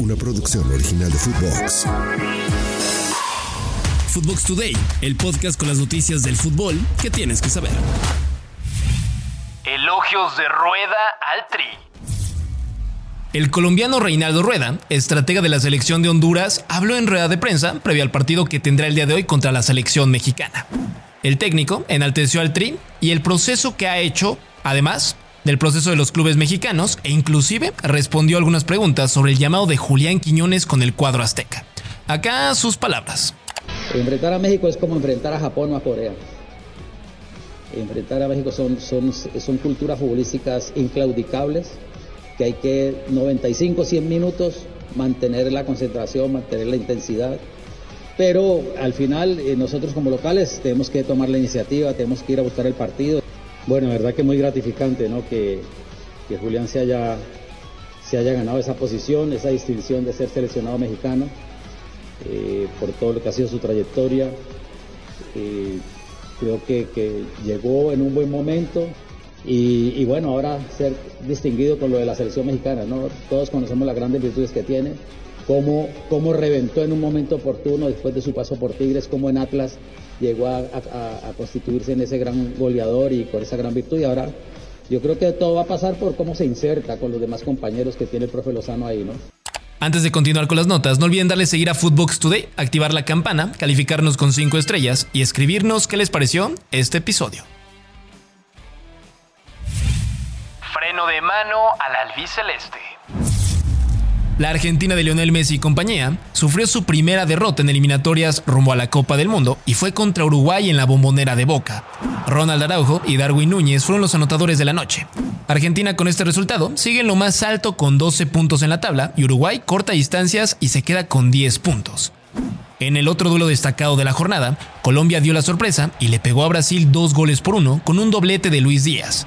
una producción original de Footbox. Footbox Today, el podcast con las noticias del fútbol que tienes que saber. Elogios de Rueda al Tri. El colombiano Reinaldo Rueda, estratega de la selección de Honduras, habló en rueda de prensa previo al partido que tendrá el día de hoy contra la selección mexicana. El técnico enalteció al Tri y el proceso que ha hecho, además, del proceso de los clubes mexicanos e inclusive respondió algunas preguntas sobre el llamado de Julián Quiñones con el cuadro azteca. Acá sus palabras. Enfrentar a México es como enfrentar a Japón o a Corea. Enfrentar a México son, son, son culturas futbolísticas inclaudicables, que hay que 95, 100 minutos mantener la concentración, mantener la intensidad. Pero al final eh, nosotros como locales tenemos que tomar la iniciativa, tenemos que ir a buscar el partido. Bueno, verdad que muy gratificante ¿no? que, que Julián se haya, se haya ganado esa posición, esa distinción de ser seleccionado mexicano. Eh, por todo lo que ha sido su trayectoria. Eh, creo que, que, llegó en un buen momento y, y, bueno, ahora ser distinguido con lo de la selección mexicana, ¿no? Todos conocemos las grandes virtudes que tiene, cómo, cómo reventó en un momento oportuno después de su paso por Tigres, cómo en Atlas llegó a, a, a constituirse en ese gran goleador y con esa gran virtud y ahora yo creo que todo va a pasar por cómo se inserta con los demás compañeros que tiene el profe Lozano ahí, ¿no? Antes de continuar con las notas, no olviden darle seguir a Footbox Today, activar la campana, calificarnos con 5 estrellas y escribirnos qué les pareció este episodio. Freno de mano al albiceleste. La Argentina de Lionel Messi y compañía sufrió su primera derrota en eliminatorias rumbo a la Copa del Mundo y fue contra Uruguay en la bombonera de Boca. Ronald Araujo y Darwin Núñez fueron los anotadores de la noche. Argentina con este resultado sigue en lo más alto con 12 puntos en la tabla y Uruguay corta distancias y se queda con 10 puntos. En el otro duelo destacado de la jornada, Colombia dio la sorpresa y le pegó a Brasil dos goles por uno con un doblete de Luis Díaz.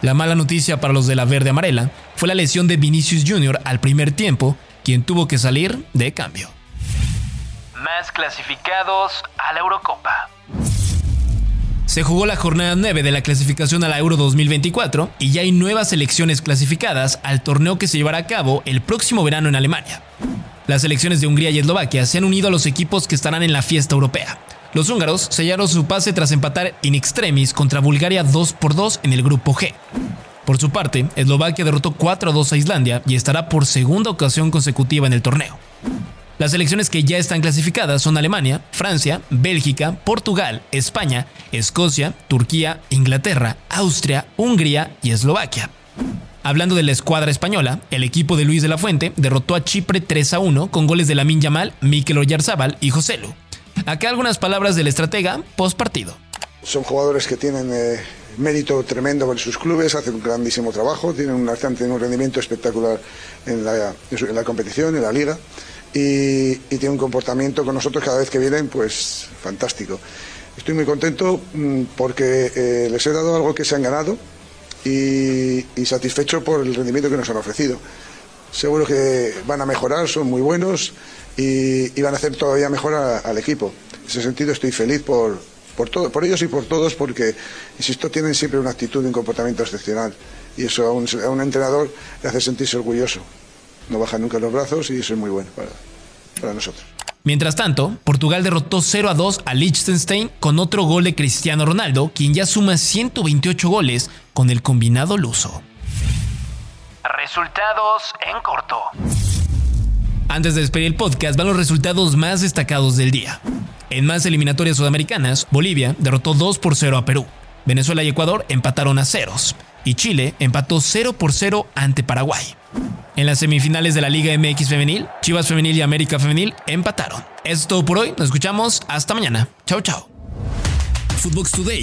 La mala noticia para los de la verde amarela fue la lesión de Vinicius Jr. al primer tiempo, quien tuvo que salir de cambio. Más clasificados a la Eurocopa. Se jugó la jornada 9 de la clasificación a la Euro 2024 y ya hay nuevas selecciones clasificadas al torneo que se llevará a cabo el próximo verano en Alemania. Las selecciones de Hungría y Eslovaquia se han unido a los equipos que estarán en la fiesta europea. Los húngaros sellaron su pase tras empatar in extremis contra Bulgaria 2 por 2 en el grupo G. Por su parte, Eslovaquia derrotó 4 a 2 a Islandia y estará por segunda ocasión consecutiva en el torneo. Las selecciones que ya están clasificadas son Alemania, Francia, Bélgica, Portugal, España, Escocia, Turquía, Inglaterra, Austria, Hungría y Eslovaquia. Hablando de la escuadra española, el equipo de Luis de la Fuente derrotó a Chipre 3 a 1 con goles de Lamin Yamal, Mikel Oyarzábal y Joselu. Acá algunas palabras del estratega post partido. Son jugadores que tienen eh, mérito tremendo con sus clubes, hacen un grandísimo trabajo, tienen un, tienen un rendimiento espectacular en la, competición, en la liga, y, y tienen un comportamiento con nosotros cada vez que vienen, pues fantástico. Estoy muy contento mmm, porque eh, les he dado algo que se han ganado, y, satisfecho por el rendimiento que nos han ofrecido. Seguro que van a mejorar, son muy buenos y, van a hacer todavía mejor al equipo. En ese sentido estoy feliz por, por, por ellos y por todos porque, insisto, tienen siempre una actitud y un comportamiento excepcional y eso a un, entrenador le hace sentirse orgulloso. No bajan nunca los brazos y eso es muy bueno para nosotros. Mientras tanto, Portugal derrotó 0 a 2 a Liechtenstein con otro gol de Cristiano Ronaldo, quien ya suma 128 goles con el combinado luso. Resultados en corto. Antes de despedir el podcast, van los resultados más destacados del día. En más eliminatorias sudamericanas, Bolivia derrotó 2 por 0 a Perú. Venezuela y Ecuador empataron a ceros. Y Chile empató 0 por 0 ante Paraguay. En las semifinales de la Liga MX Femenil, Chivas Femenil y América Femenil empataron. Eso es todo por hoy, nos escuchamos hasta mañana. Chao, chao. Footbox Today.